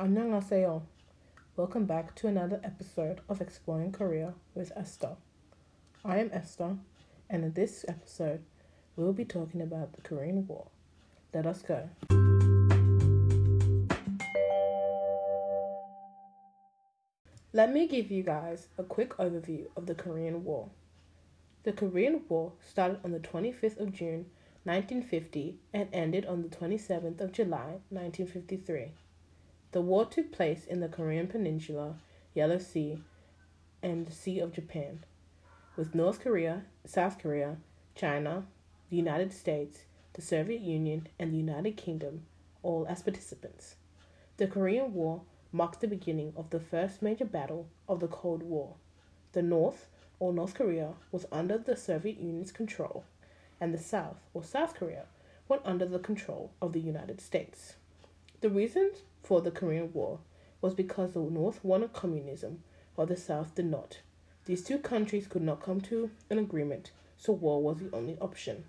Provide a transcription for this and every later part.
안녕하세요. Welcome back to another episode of Exploring Korea with Esther. I am Esther, and in this episode, we will be talking about the Korean War. Let us go. Let me give you guys a quick overview of the Korean War. The Korean War started on the 25th of June 1950 and ended on the 27th of July 1953. The war took place in the Korean Peninsula, Yellow Sea, and the Sea of Japan, with North Korea, South Korea, China, the United States, the Soviet Union, and the United Kingdom all as participants. The Korean War marked the beginning of the first major battle of the Cold War. The North, or North Korea, was under the Soviet Union's control, and the South, or South Korea, went under the control of the United States. The reason for the Korean War was because the North wanted communism, while the South did not. These two countries could not come to an agreement, so war was the only option.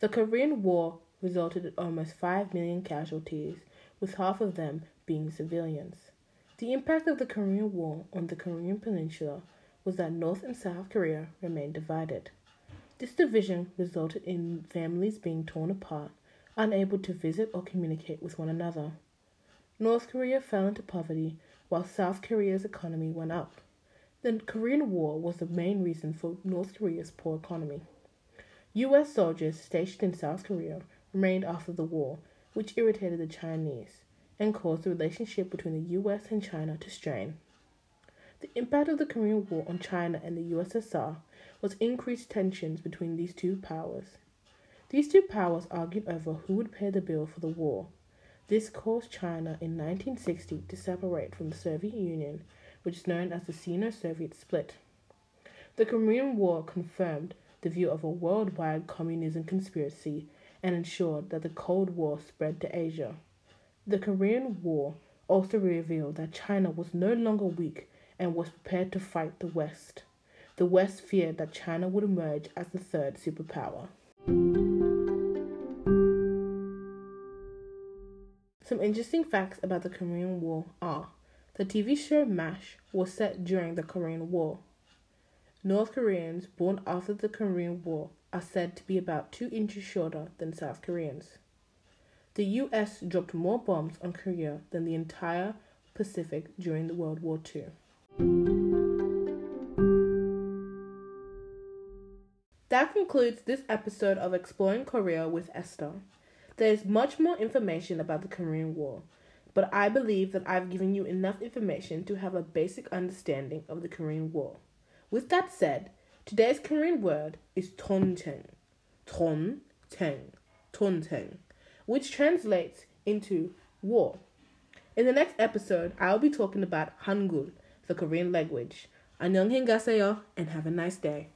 The Korean War resulted in almost 5 million casualties, with half of them being civilians. The impact of the Korean War on the Korean Peninsula was that North and South Korea remained divided. This division resulted in families being torn apart, unable to visit or communicate with one another. North Korea fell into poverty, while South Korea's economy went up. The Korean War was the main reason for North Korea's poor economy. U.S. soldiers stationed in South Korea remained after the war, which irritated the Chinese and caused the relationship between the US and China to strain. The impact of the Korean War on China and the USSR was increased tensions between these two powers. These two powers argued over who would pay the bill for the war. This caused China in 1960 to separate from the Soviet Union, which is known as the Sino Soviet split. The Korean War confirmed the view of a worldwide communism conspiracy and ensured that the Cold War spread to Asia. The Korean War also revealed that China was no longer weak and was prepared to fight the West. The West feared that China would emerge as the third superpower. Some interesting facts about the Korean War are the TV show MASH was set during the Korean War. North Koreans born after the Korean War are said to be about two inches shorter than South Koreans. The US dropped more bombs on Korea than the entire Pacific during the World War II. That concludes this episode of Exploring Korea with Esther. There is much more information about the Korean War, but I believe that I've given you enough information to have a basic understanding of the Korean War. With that said, Today's Korean word is toncheng, toncheng, toncheng, which translates into war. In the next episode, I'll be talking about Hangul, the Korean language. 안녕히 가세요 and have a nice day.